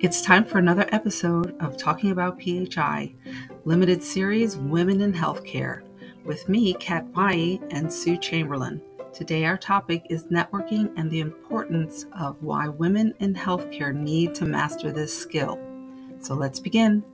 It's time for another episode of Talking About PHI, limited series Women in Healthcare, with me, Kat Mai, and Sue Chamberlain. Today, our topic is networking and the importance of why women in healthcare need to master this skill. So let's begin.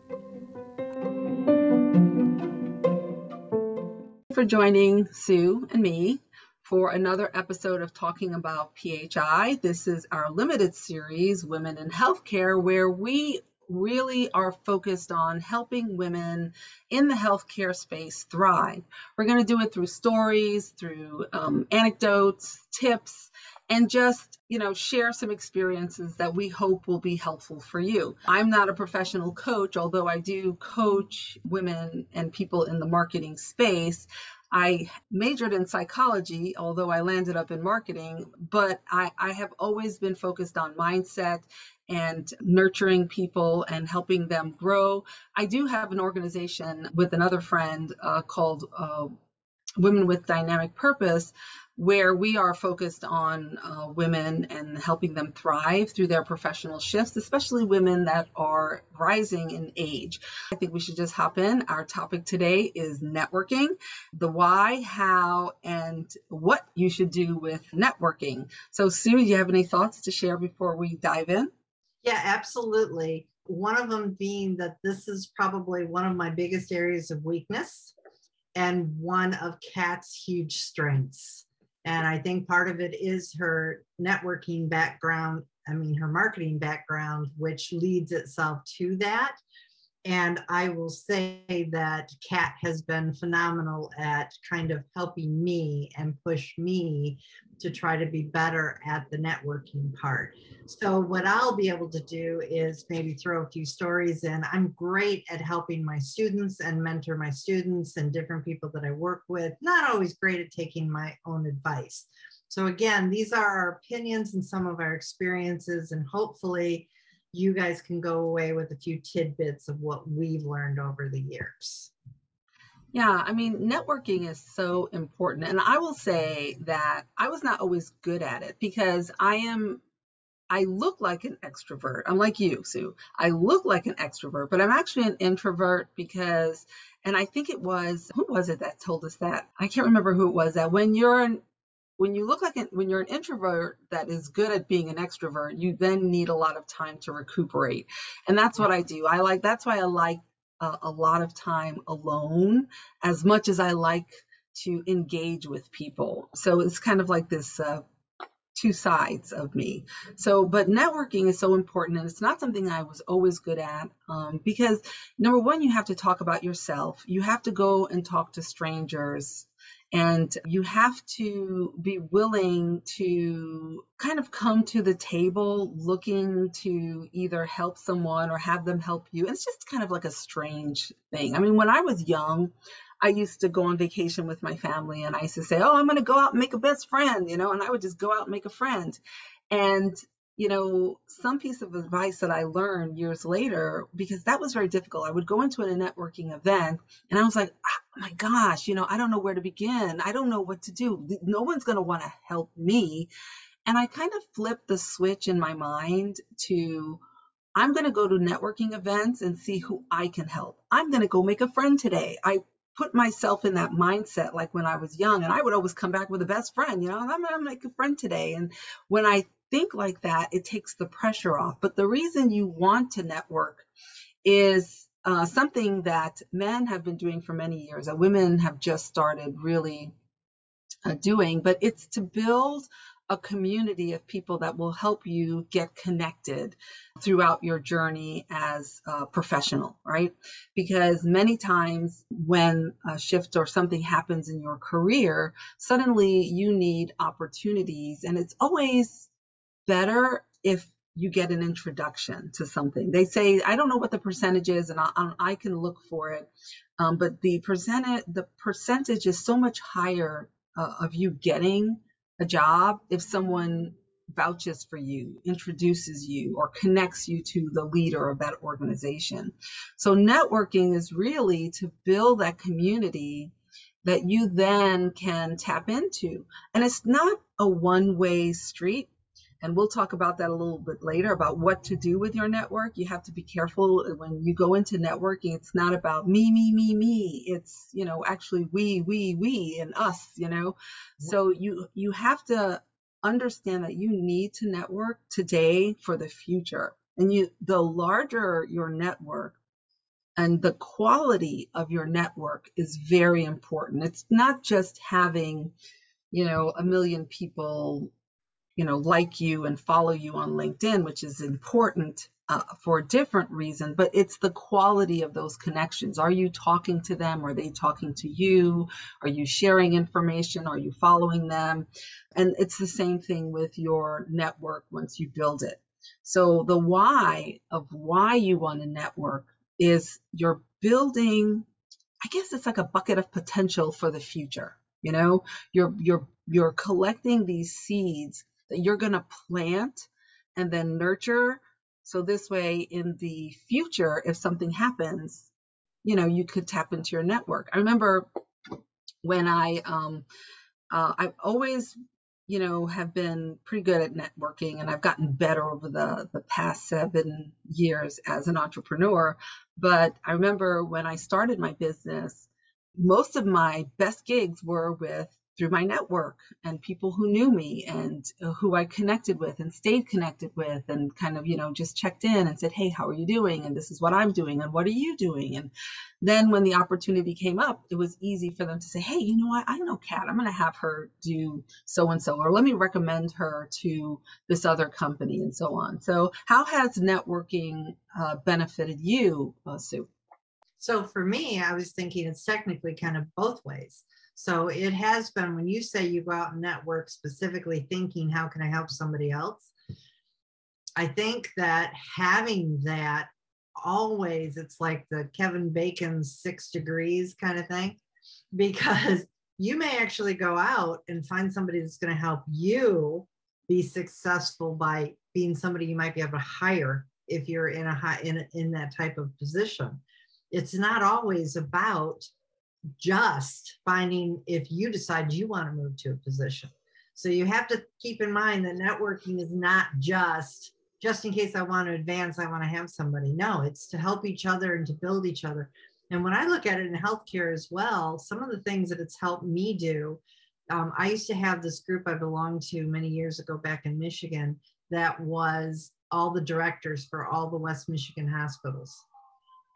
for joining Sue and me for another episode of Talking About PHI. This is our limited series, Women in Healthcare, where we really are focused on helping women in the healthcare space thrive. We're going to do it through stories, through um, anecdotes, tips, and just you know share some experiences that we hope will be helpful for you i'm not a professional coach although i do coach women and people in the marketing space I majored in psychology, although I landed up in marketing, but I, I have always been focused on mindset and nurturing people and helping them grow. I do have an organization with another friend uh, called uh, Women with Dynamic Purpose, where we are focused on uh, women and helping them thrive through their professional shifts, especially women that are rising in age. I think we should just hop in. Our topic today is networking the why, how, and what you should do with networking. So, Sue, do you have any thoughts to share before we dive in? Yeah, absolutely. One of them being that this is probably one of my biggest areas of weakness and one of Kat's huge strengths. And I think part of it is her networking background, I mean, her marketing background, which leads itself to that. And I will say that Kat has been phenomenal at kind of helping me and push me to try to be better at the networking part. So, what I'll be able to do is maybe throw a few stories in. I'm great at helping my students and mentor my students and different people that I work with, not always great at taking my own advice. So, again, these are our opinions and some of our experiences, and hopefully, you guys can go away with a few tidbits of what we've learned over the years. Yeah, I mean, networking is so important. And I will say that I was not always good at it because I am, I look like an extrovert. I'm like you, Sue. I look like an extrovert, but I'm actually an introvert because, and I think it was, who was it that told us that? I can't remember who it was that when you're an when you look like an, when you're an introvert that is good at being an extrovert, you then need a lot of time to recuperate. And that's what I do. I like that's why I like uh, a lot of time alone as much as I like to engage with people. So it's kind of like this uh, two sides of me. So, but networking is so important, and it's not something I was always good at um, because number one, you have to talk about yourself. You have to go and talk to strangers and you have to be willing to kind of come to the table looking to either help someone or have them help you. It's just kind of like a strange thing. I mean, when I was young, I used to go on vacation with my family and I used to say, Oh, I'm going to go out and make a best friend, you know, and I would just go out and make a friend. And you know, some piece of advice that I learned years later, because that was very difficult. I would go into a networking event and I was like, ah, oh my gosh, you know, I don't know where to begin. I don't know what to do. No one's going to want to help me. And I kind of flipped the switch in my mind to, I'm going to go to networking events and see who I can help. I'm going to go make a friend today. I put myself in that mindset like when I was young and I would always come back with a best friend, you know, I'm going to make a friend today. And when I think like that, it takes the pressure off. But the reason you want to network is uh, something that men have been doing for many years, that women have just started really uh, doing, but it's to build a community of people that will help you get connected throughout your journey as a professional, right? Because many times when a shift or something happens in your career, suddenly you need opportunities, and it's always better if you get an introduction to something. They say, I don't know what the percentage is, and I, I can look for it, um, but the percentage the percentage is so much higher uh, of you getting a job if someone vouches for you, introduces you, or connects you to the leader of that organization. So networking is really to build that community that you then can tap into. And it's not a one way street. And we'll talk about that a little bit later about what to do with your network. You have to be careful when you go into networking. It's not about me, me, me, me. It's, you know, actually we, we, we, and us, you know. So you you have to understand that you need to network today for the future. And you the larger your network, and the quality of your network is very important. It's not just having, you know, a million people, you know, like you and follow you on LinkedIn, which is important uh, for a different reason, but it's the quality of those connections. Are you talking to them? Are they talking to you? Are you sharing information? Are you following them? And it's the same thing with your network once you build it. So the why of why you want to network is you're building i guess it's like a bucket of potential for the future you know you're you're you're collecting these seeds that you're going to plant and then nurture so this way in the future if something happens you know you could tap into your network i remember when i um uh, i've always you know, have been pretty good at networking and I've gotten better over the, the past seven years as an entrepreneur. But I remember when I started my business, most of my best gigs were with through my network and people who knew me and uh, who I connected with and stayed connected with and kind of, you know, just checked in and said, Hey, how are you doing? And this is what I'm doing. And what are you doing? And then when the opportunity came up, it was easy for them to say, Hey, you know what? I know Kat. I'm going to have her do so and so, or let me recommend her to this other company and so on. So, how has networking uh, benefited you, uh, Sue? So, for me, I was thinking it's technically kind of both ways. So it has been when you say you go out and network specifically thinking, how can I help somebody else? I think that having that always, it's like the Kevin Bacon's six degrees kind of thing, because you may actually go out and find somebody that's going to help you be successful by being somebody you might be able to hire if you're in a high in, in that type of position. It's not always about just finding if you decide you want to move to a position. So you have to keep in mind that networking is not just just in case I want to advance, I want to have somebody. No, it's to help each other and to build each other. And when I look at it in healthcare as well, some of the things that it's helped me do, um, I used to have this group I belonged to many years ago back in Michigan that was all the directors for all the West Michigan hospitals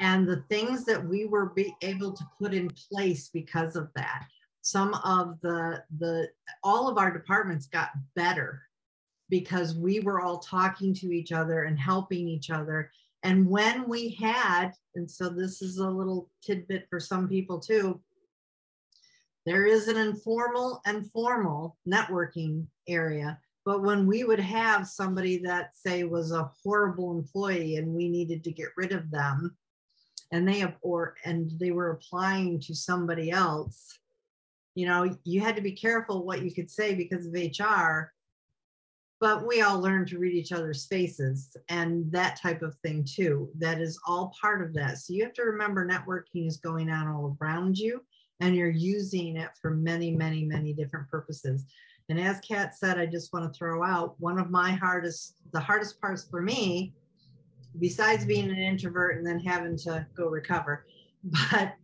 and the things that we were be able to put in place because of that. Some of the the all of our departments got better because we were all talking to each other and helping each other. And when we had and so this is a little tidbit for some people too there is an informal and formal networking area. But when we would have somebody that say was a horrible employee and we needed to get rid of them and they or and they were applying to somebody else you know you had to be careful what you could say because of hr but we all learned to read each other's faces and that type of thing too. That is all part of that. So you have to remember networking is going on all around you and you're using it for many many many different purposes. And as kat said i just want to throw out one of my hardest the hardest parts for me besides being an introvert and then having to go recover. But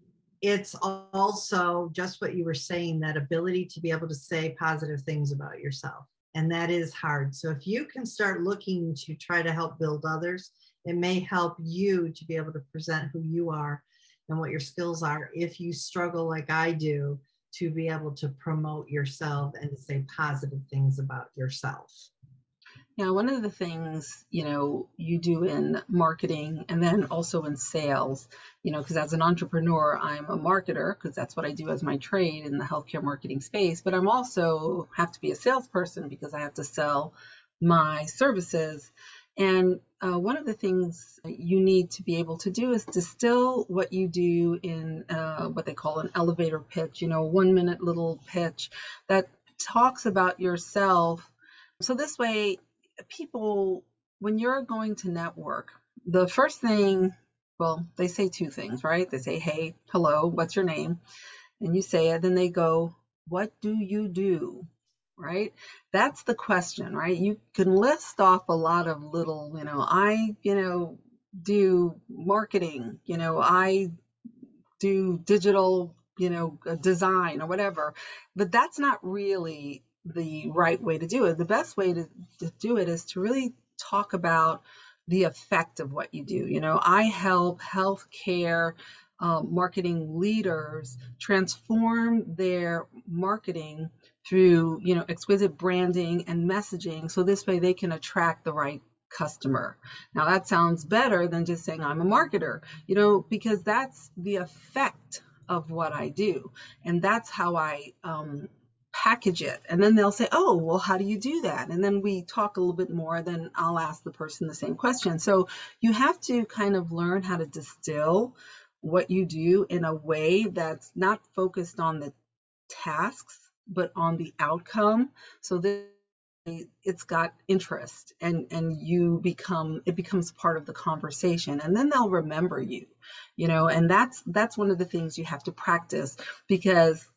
it's also just what you were saying that ability to be able to say positive things about yourself. And that is hard. So if you can start looking to try to help build others, it may help you to be able to present who you are and what your skills are if you struggle like I do to be able to promote yourself and to say positive things about yourself. Yeah, one of the things, you know, you do in marketing and then also in sales, you know, because as an entrepreneur, I'm a marketer because that's what I do as my trade in the healthcare marketing space, but I'm also have to be a salesperson because I have to sell my services. And uh, one of the things you need to be able to do is distill what you do in uh, what they call an elevator pitch, you know, one minute little pitch that talks about yourself. So this way, people, when you're going to network, the first thing, well, they say two things, right? They say, hey, hello, what's your name? and you say it, then they go, What do you do? Right? That's the question, right? You can list off a lot of little, you know, I, you know, do marketing, you know, I do digital, you know, design or whatever, but that's not really the right way to do it. The best way to, to do it is to really talk about the effect of what you do. You know, I help healthcare um, marketing leaders transform their marketing through, you know, exquisite branding and messaging. So this way they can attract the right customer. Now that sounds better than just saying I'm a marketer, you know, because that's the effect of what I do. And that's how I um, package it. And then they'll say, oh, well, how do you do that? And then we talk a little bit more, then I'll ask the person the same question. So you have to kind of learn how to distill what you do in a way that's not focused on the tasks, but on the outcome. So that it's got interest and and you become it becomes part of the conversation and then they'll remember you you know and that's that's one of the things you have to practice because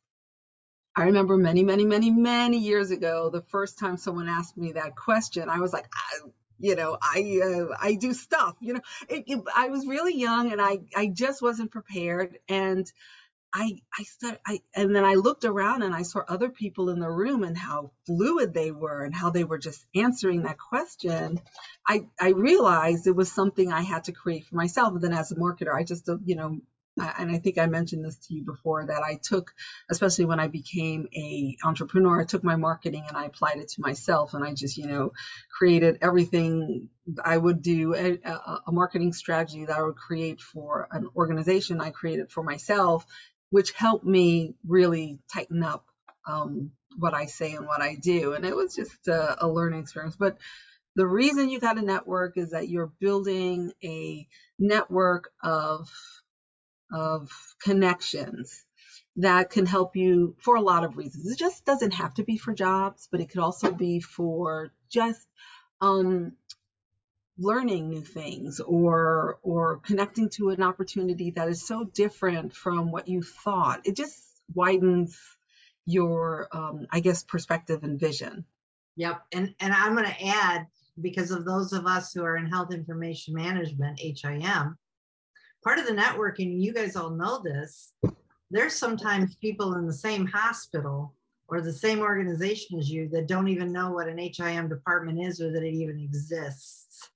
I remember many, many, many, many years ago, the first time someone asked me that question, I was like, I, you know, I uh, I do stuff. You know, it, it, I was really young and I I just wasn't prepared, and I I started I and then I looked around and I saw other people in the room and how fluid they were and how they were just answering that question. I I realized it was something I had to create for myself. And then as a marketer, I just you know and I think I mentioned this to you before that I took, especially when I became a entrepreneur, I took my marketing and I applied it to myself, and I just you know created everything I would do a, a marketing strategy that I would create for an organization. I created for myself, which helped me really tighten up um, what I say and what I do, and it was just a, a learning experience, but. The reason you got a network is that you're building a network of of connections that can help you for a lot of reasons. It just doesn't have to be for jobs, but it could also be for just um, learning new things or or connecting to an opportunity that is so different from what you thought. It just widens your, um, I guess, perspective and vision. Yep, and and I'm going to add because of those of us who are in health information management, HIM, part of the networking, you guys all know this, there's sometimes people in the same hospital or the same organization as you that don't even know what an HIM department is or that it even exists.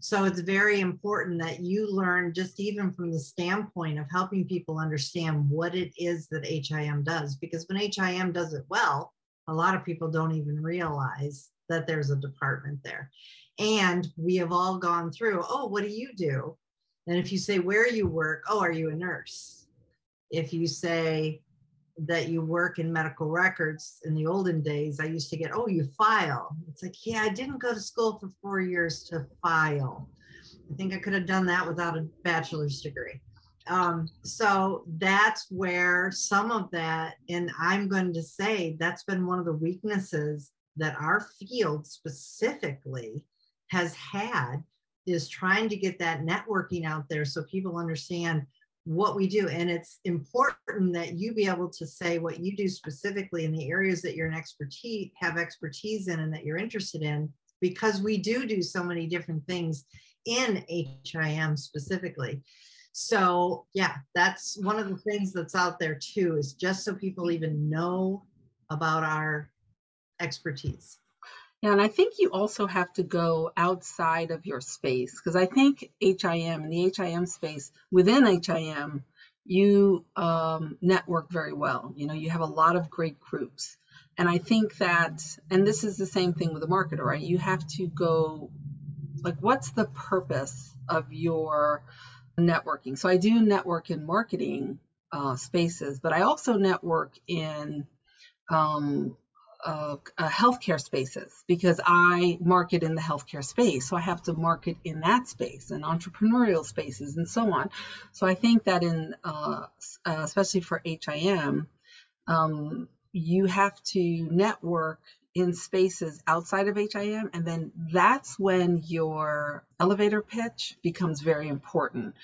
So it's very important that you learn just even from the standpoint of helping people understand what it is that HIM does. Because when HIM does it well, a lot of people don't even realize that there's a department there. And we have all gone through, oh, what do you do? And if you say where you work, oh, are you a nurse? If you say that you work in medical records in the olden days, I used to get, oh, you file. It's like, yeah, I didn't go to school for four years to file. I think I could have done that without a bachelor's degree. Um, so that's where some of that, and I'm going to say that's been one of the weaknesses that our field specifically has had is trying to get that networking out there so people understand what we do. And it's important that you be able to say what you do specifically in the areas that you're an expertise, have expertise in and that you're interested in, because we do do so many different things in HIM specifically. So yeah, that's one of the things that's out there too, is just so people even know about our expertise. Yeah, and I think you also have to go outside of your space because I think HIM and the HIM space within HIM, you um, network very well. You know, you have a lot of great groups. And I think that, and this is the same thing with a marketer, right? You have to go, like, what's the purpose of your networking? So I do network in marketing uh, spaces, but I also network in um, uh, uh, healthcare spaces because I market in the healthcare space. So I have to market in that space and entrepreneurial spaces and so on. So I think that in, uh, especially for HIM, um, you have to network in spaces outside of HIM, and then that's when your elevator pitch becomes very important.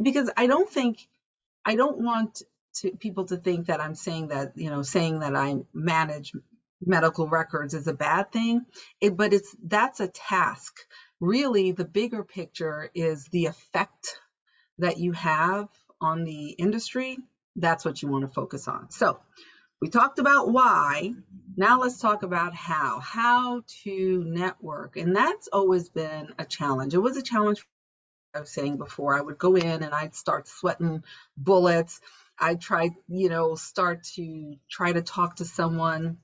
Because I don't think, I don't want to people to think that I'm saying that, you know, saying that I manage medical records is a bad thing, it, but it's that's a task. Really, the bigger picture is the effect that you have on the industry. That's what you want to focus on. So, we talked about why. Now let's talk about how. How to network. And that's always been a challenge. It was a challenge I was saying before. I would go in and I'd start sweating bullets. I'd try, you know, start to try to talk to someone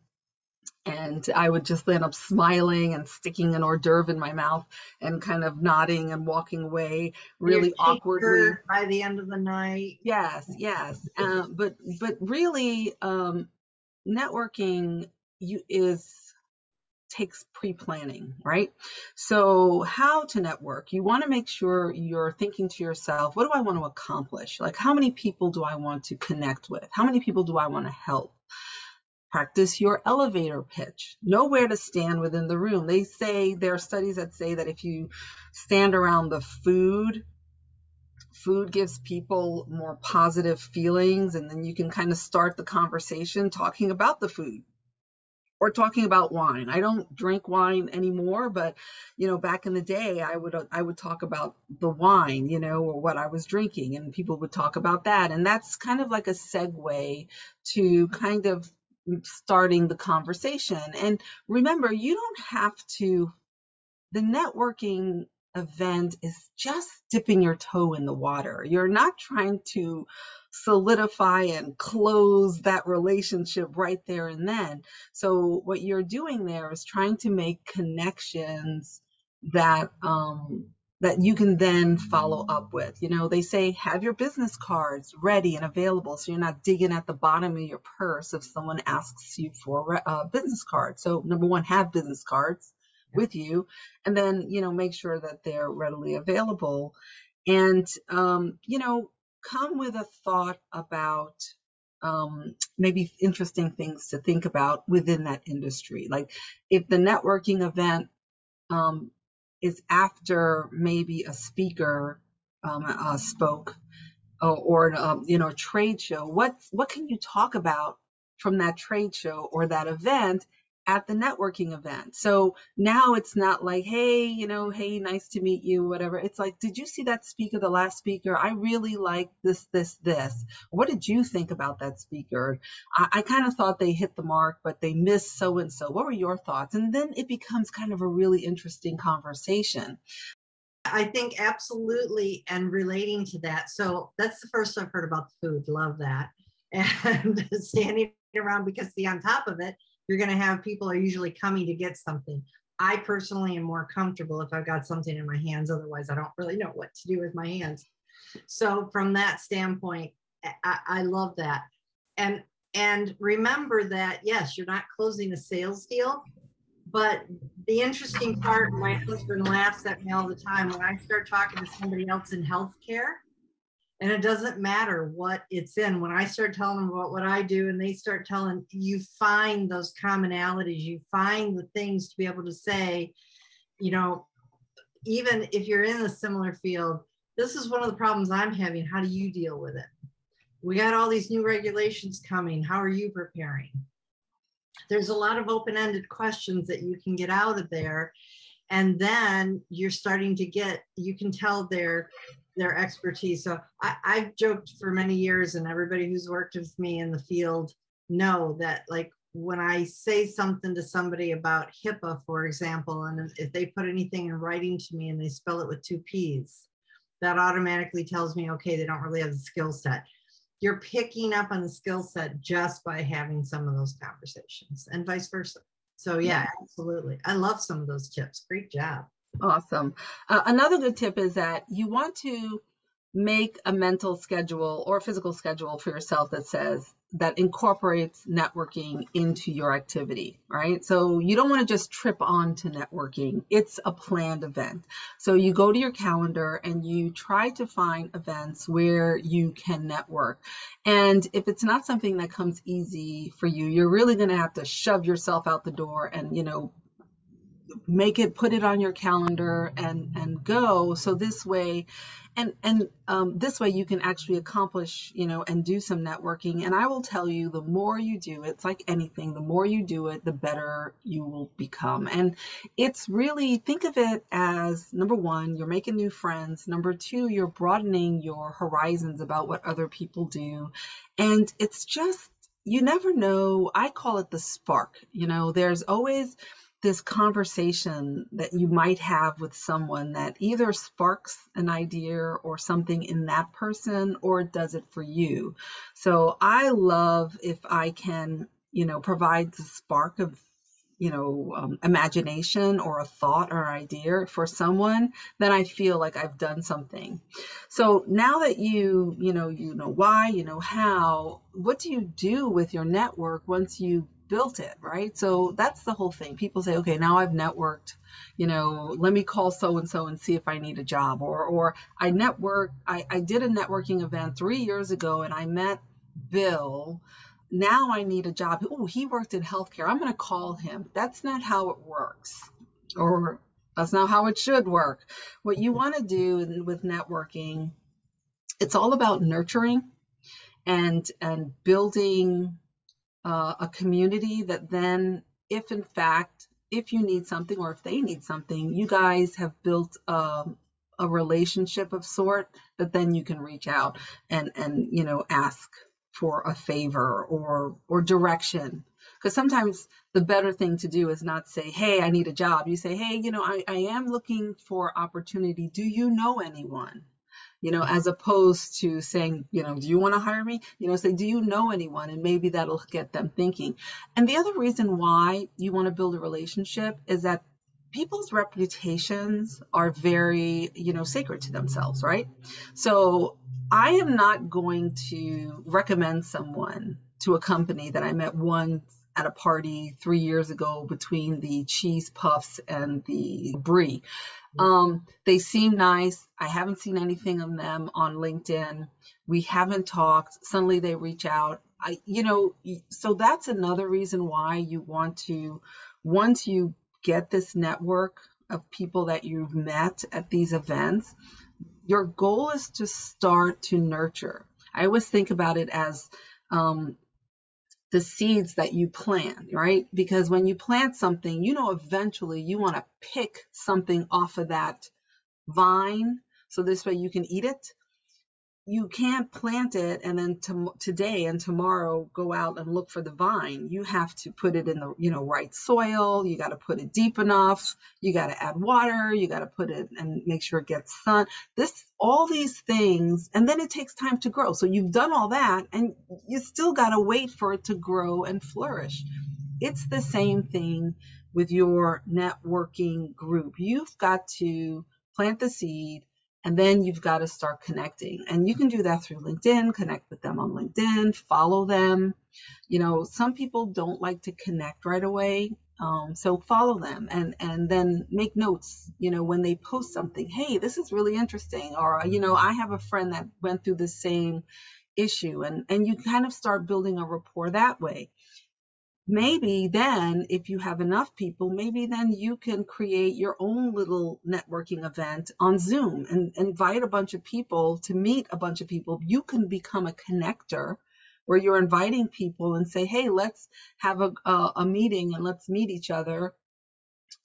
and I would just end up smiling and sticking an hors d'oeuvre in my mouth and kind of nodding and walking away really awkwardly by the end of the night. Yes, yes, uh, but but really, um, networking you is takes pre-planning, right? So how to network? You want to make sure you're thinking to yourself, what do I want to accomplish? Like how many people do I want to connect with? How many people do I want to help? Practice your elevator pitch. Know where to stand within the room. They say there are studies that say that if you stand around the food, food gives people more positive feelings, and then you can kind of start the conversation talking about the food or talking about wine. I don't drink wine anymore, but you know, back in the day, I would I would talk about the wine, you know, or what I was drinking, and people would talk about that, and that's kind of like a segue to kind of starting the conversation. And remember, you don't have to, the networking event is just dipping your toe in the water. You're not trying to solidify and close that relationship right there and then. So, what you're doing there is trying to make connections that um, that you can then follow up with. You know, they say have your business cards ready and available so you're not digging at the bottom of your purse if someone asks you for a business card. So, number one, have business cards with you, and then, you know, make sure that they're readily available. And, um, you know, come with a thought about um, maybe interesting things to think about within that industry. Like if the networking event um, is after maybe a speaker um, uh, spoke or, or um, you know a trade show. What what can you talk about from that trade show or that event at the networking event. So now it's not like, hey, you know, hey, nice to meet you, whatever. It's like, did you see that speaker, the last speaker? I really like this, this, this. What did you think about that speaker? I, I kind of thought they hit the mark, but they missed so and so. What were your thoughts? And then it becomes kind of a really interesting conversation. I think absolutely. And relating to that, so that's the first I've heard about the food. Love that. And standing around because see, on top of it, you're going to have people are usually coming to get something. I personally am more comfortable if I've got something in my hands. Otherwise, I don't really know what to do with my hands. So from that standpoint, I, I love that. And and remember that yes, you're not closing a sales deal, but the interesting part, my husband laughs at me all the time when I start talking to somebody else in healthcare and it doesn't matter what it's in. When i start telling them about what i do and they start telling you find those commonalities. You find the things to be able to say you know even if you're in a similar field this is one of the problems i'm having. How do you deal with it? We got all these new regulations coming. How are you preparing? There's a lot of open-ended questions that you can get out of there. And then you're starting to get you can tell they're their expertise. So I, I've joked for many years, and everybody who's worked with me in the field know that like when I say something to somebody about HIPAA, for example, and if they put anything in writing to me and they spell it with two P's, that automatically tells me, okay, they don't really have the skill set. You're picking up on the skill set just by having some of those conversations and vice versa. So, yeah, absolutely. I love some of those tips. Great job. Awesome. Uh, another good tip is that you want to make a mental schedule or physical schedule for yourself that says that incorporates networking into your activity, right? So you don't want to just trip on to networking. It's a planned event. So you go to your calendar and you try to find events where you can network. And if it's not something that comes easy for you, you're really going to have to shove yourself out the door and, you know, make it put it on your calendar and and go. So this way and and um, this way you can actually accomplish you know and do some networking. And i will tell you the more you do it's like anything the more you do it the better you will become. And it's really think of it as number one you're making new friends. Number two you're broadening your horizons about what other people do. And it's just you never know i call it the spark you know. There's always this conversation that you might have with someone that either sparks an idea or something in that person or does it for you. So I love if I can, you know, provide the spark of you know um, imagination or a thought or idea for someone then i feel like i've done something so now that you you know you know why you know how what do you do with your network once you built it, right? So that's the whole thing. People say, okay, now I've networked, you know, let me call so and so and see if I need a job. Or or I network, I, I did a networking event three years ago and I met Bill. Now I need a job. Oh, he worked in healthcare. I'm gonna call him. That's not how it works. Or that's not how it should work. What you want to do with networking, it's all about nurturing and and building uh, a community that then, if in fact, if you need something or if they need something, you guys have built um, a relationship of sort that then you can reach out and and you know ask for a favor or or direction. Because sometimes the better thing to do is not say hey i need a job. You say hey you know i, I am looking for opportunity. Do you know anyone you know, as opposed to saying, you know, do you want to hire me? You know, say, do you know anyone? And maybe that'll get them thinking. And the other reason why you want to build a relationship is that people's reputations are very, you know, sacred to themselves, right? So I am not going to recommend someone to a company that I met once at a party three years ago between the cheese puffs and the brie. Um, they seem nice. I haven't seen anything of them on LinkedIn. We haven't talked. Suddenly they reach out. I, you know, so that's another reason why you want to, once you get this network of people that you've met at these events, your goal is to start to nurture. I always think about it as um, the seeds that you plant, right? Because when you plant something, you know, eventually you want to pick something off of that vine so this way you can eat it you can't plant it and then to, today and tomorrow go out and look for the vine. You have to put it in the you know right soil. You got to put it deep enough. You got to add water. You got to put it and make sure it gets sun. This all these things and then it takes time to grow. So you've done all that and you still got to wait for it to grow and flourish. It's the same thing with your networking group. You've got to plant the seed and then you've got to start connecting. And you can do that through LinkedIn, connect with them on LinkedIn, follow them. You know, some people don't like to connect right away. Um, so follow them and and then make notes you know when they post something hey this is really interesting or you know i have a friend that went through the same issue and and you kind of start building a rapport that way maybe then if you have enough people maybe then you can create your own little networking event on zoom and invite a bunch of people to meet a bunch of people. You can become a connector where you're inviting people and say hey let's have a, a, a meeting and let's meet each other.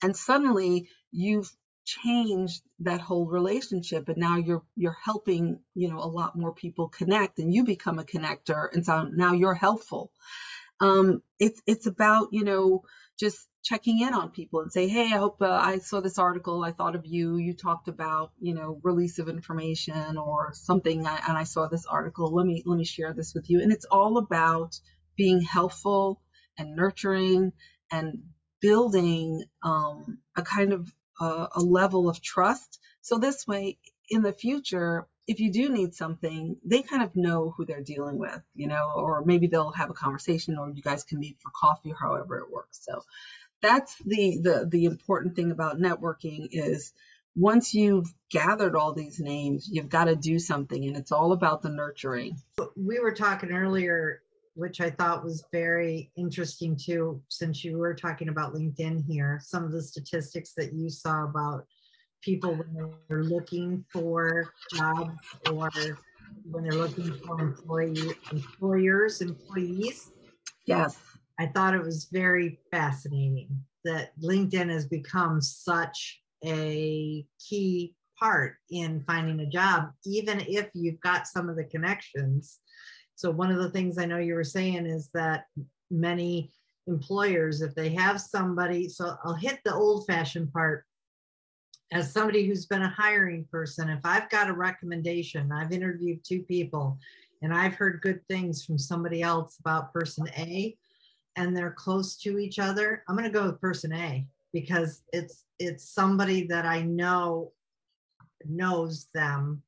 And suddenly you've changed that whole relationship and now you're you're helping you know a lot more people connect and you become a connector and so now you're helpful um, it's it's about you know just checking in on people and say, hey, I hope uh, I saw this article. I thought of you. You talked about you know release of information or something, and I saw this article. Let me let me share this with you. And it's all about being helpful and nurturing and building um, a kind of uh, a level of trust. So this way, in the future, if you do need something, they kind of know who they're dealing with, you know, or maybe they'll have a conversation or you guys can meet for coffee, however it works. So that's the the the important thing about networking is once you've gathered all these names, you've got to do something and it's all about the nurturing. We were talking earlier which I thought was very interesting too, since you were talking about LinkedIn here, some of the statistics that you saw about people when they're looking for jobs or when they're looking for employee employers, employees. Yes. I thought it was very fascinating that LinkedIn has become such a key part in finding a job, even if you've got some of the connections. So, one of the things I know you were saying is that many employers, if they have somebody, so I'll hit the old fashioned part. As somebody who's been a hiring person, if I've got a recommendation, I've interviewed two people and I've heard good things from somebody else about person A and they're close to each other, I'm going to go with person A because it's it's somebody that I know knows them.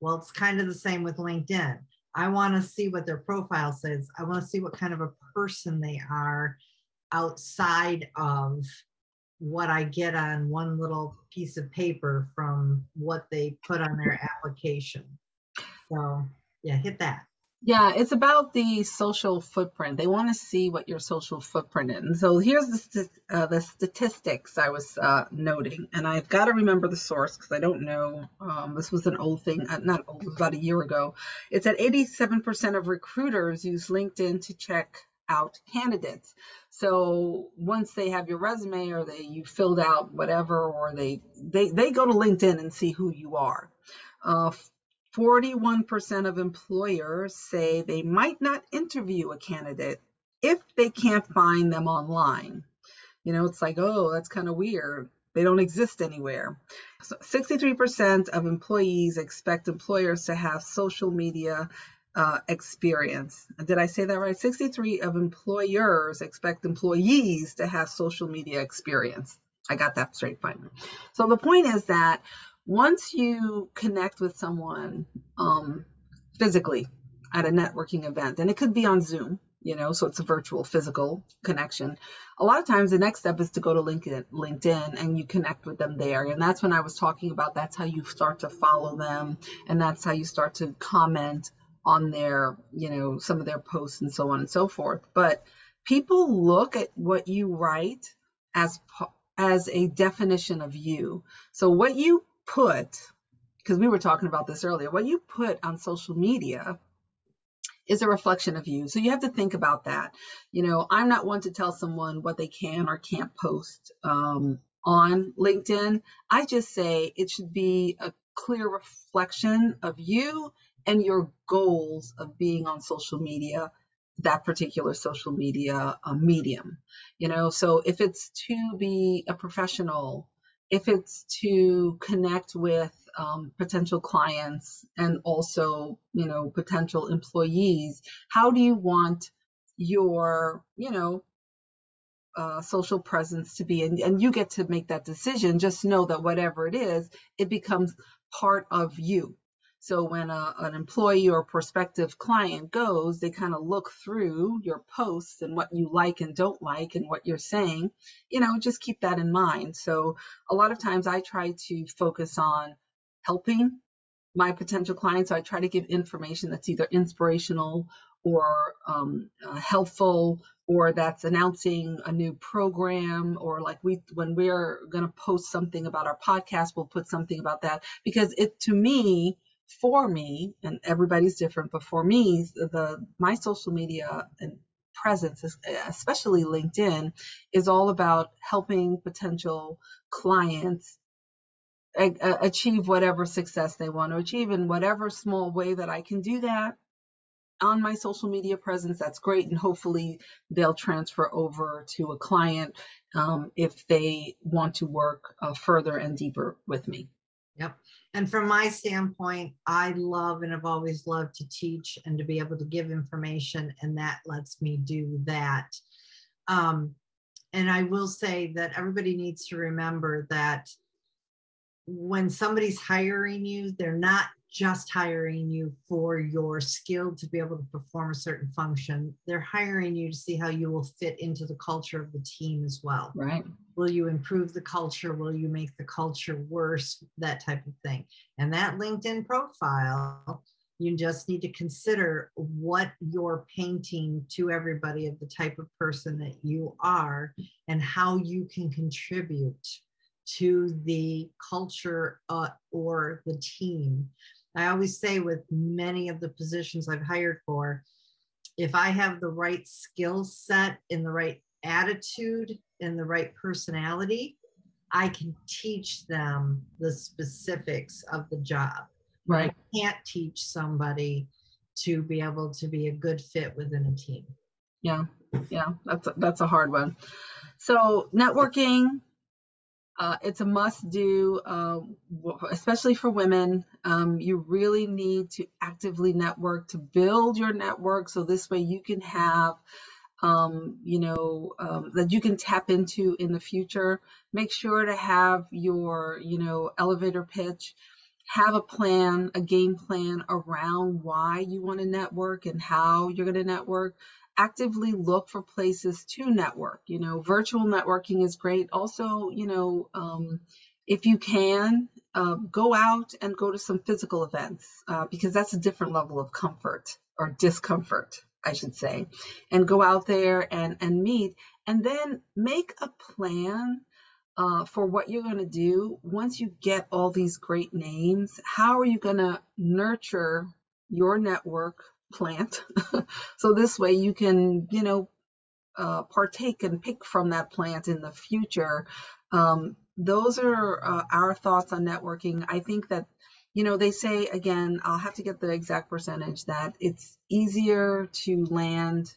Well, it's kind of the same with LinkedIn. I want to see what their profile says. I want to see what kind of a person they are outside of what I get on one little piece of paper from what they put on their application. So, yeah, hit that. Yeah, it's about the social footprint. They want to see what your social footprint is. So here's the uh, the statistics I was uh, noting, and I've got to remember the source because I don't know. Um, this was an old thing, uh, not old, about a year ago. It's that 87% of recruiters use LinkedIn to check out candidates. So once they have your resume or they you filled out whatever, or they they they go to LinkedIn and see who you are. Uh, 41% of employers say they might not interview a candidate if they can't find them online. You know, it's like, oh, that's kind of weird. They don't exist anywhere. So 63% of employees expect employers to have social media uh, experience. Did I say that right? 63 of employers expect employees to have social media experience. I got that straight finally. So the point is that once you connect with someone um, physically at a networking event, and it could be on Zoom, you know, so it's a virtual physical connection. A lot of times the next step is to go to LinkedIn, LinkedIn and you connect with them there. And that's when I was talking about that's how you start to follow them and that's how you start to comment on their, you know, some of their posts and so on and so forth. But people look at what you write as as a definition of you. So what you put, because we were talking about this earlier, what you put on social media is a reflection of you. So you have to think about that. You know, I'm not one to tell someone what they can or can't post um, on LinkedIn. I just say it should be a clear reflection of you and your goals of being on social media that particular social media uh, medium you know? So if it's to be a professional if it's to connect with um, potential clients and also you know potential employees how do you want your you know uh, social presence to be? And, and you get to make that decision. Just know that whatever it is it becomes part of you so when a, an employee or prospective client goes, they kind of look through your posts and what you like and don't like and what you're saying. You know, just keep that in mind. So a lot of times I try to focus on helping my potential clients. So I try to give information that's either inspirational or um, uh, helpful or that's announcing a new program or like we when we're going to post something about our podcast we'll put something about that because it to me for me, and everybody's different, but for me, the my social media and presence, especially LinkedIn, is all about helping potential clients achieve whatever success they want to achieve in whatever small way that I can do that on my social media presence. That's great, and hopefully they'll transfer over to a client um, if they want to work uh, further and deeper with me. Yep. And from my standpoint, I love and have always loved to teach and to be able to give information, and that lets me do that. Um, and I will say that everybody needs to remember that when somebody's hiring you, they're not just hiring you for your skill to be able to perform a certain function. They're hiring you to see how you will fit into the culture of the team as well. Right. Will you improve the culture? Will you make the culture worse? That type of thing. And that LinkedIn profile You just need to consider what you're painting to everybody of the type of person that you are and how you can contribute to the culture uh, or the team. I always say with many of the positions I've hired for, if I have the right skill set and the right attitude and the right personality, I can teach them the specifics of the job. Right. I can't teach somebody to be able to be a good fit within a team. Yeah. Yeah. That's a, that's a hard one. So networking, uh, it's a must do, uh, especially for women. Um, you really need to actively network to build your network so this way you can have um, you know, um, that you can tap into in the future. Make sure to have your, you know, elevator pitch, have a plan, a game plan around why you want to network and how you're going to network. Actively look for places to network. You know, virtual networking is great. Also, you know, um, if you can, uh, go out and go to some physical events uh, because that's a different level of comfort or discomfort I should say, and go out there and, and meet, and then make a plan uh, for what you're going to do once you get all these great names. How are you going to nurture your network plant so this way you can, you know, uh, partake and pick from that plant in the future. Um, those are uh, our thoughts on networking. I think that you know, they say again, I'll have to get the exact percentage that it's easier to land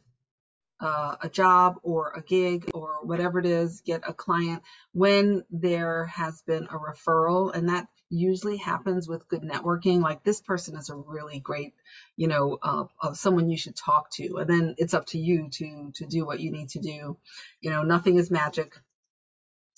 uh, a job or a gig or whatever it is, get a client when there has been a referral. And that usually happens with good networking. Like this person is a really great, you know, uh, of someone you should talk to. And then it's up to you to to do what you need to do. You know, nothing is magic.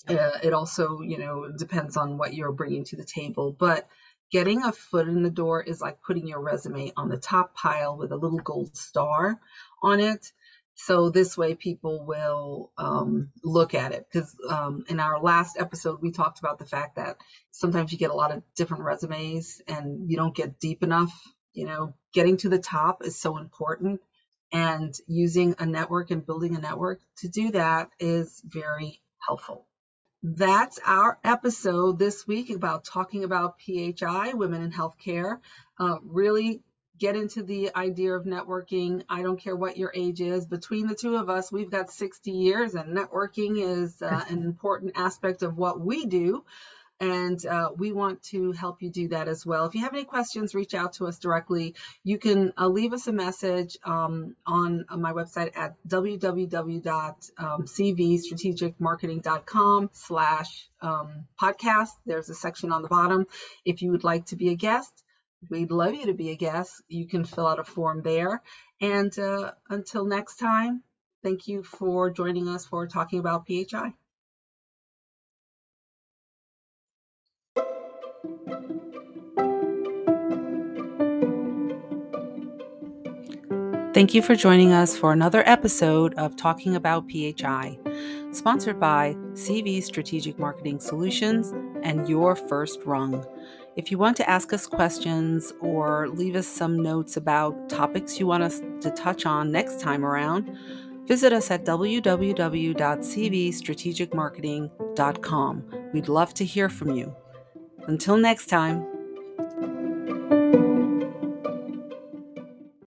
Uh, it also, you know, depends on what you're bringing to the table. But getting a foot in the door is like putting your resume on the top pile with a little gold star on it. So this way people will um, look at it. Because um, in our last episode, we talked about the fact that sometimes you get a lot of different resumes and you don't get deep enough. You know, getting to the top is so important. And using a network and building a network to do that is very helpful that's our episode this week about talking about PHI, women in healthcare. Uh, really get into the idea of networking. I don't care what your age is. Between the two of us, we've got 60 years, and networking is uh, an important aspect of what we do and uh, we want to help you do that as well. If you have any questions, reach out to us directly. You can uh, leave us a message um, on, on, my website at www.cvstrategicmarketing.com slash um, podcast. There's a section on the bottom. If you would like to be a guest, we'd love you to be a guest. You can fill out a form there. And uh, until next time, thank you for joining us for talking about PHI. Thank you for joining us for another episode of Talking About PHI, sponsored by CV Strategic Marketing Solutions and Your First Rung. If you want to ask us questions or leave us some notes about topics you want us to touch on next time around, visit us at www.cvstrategicmarketing.com. We'd love to hear from you. Until next time.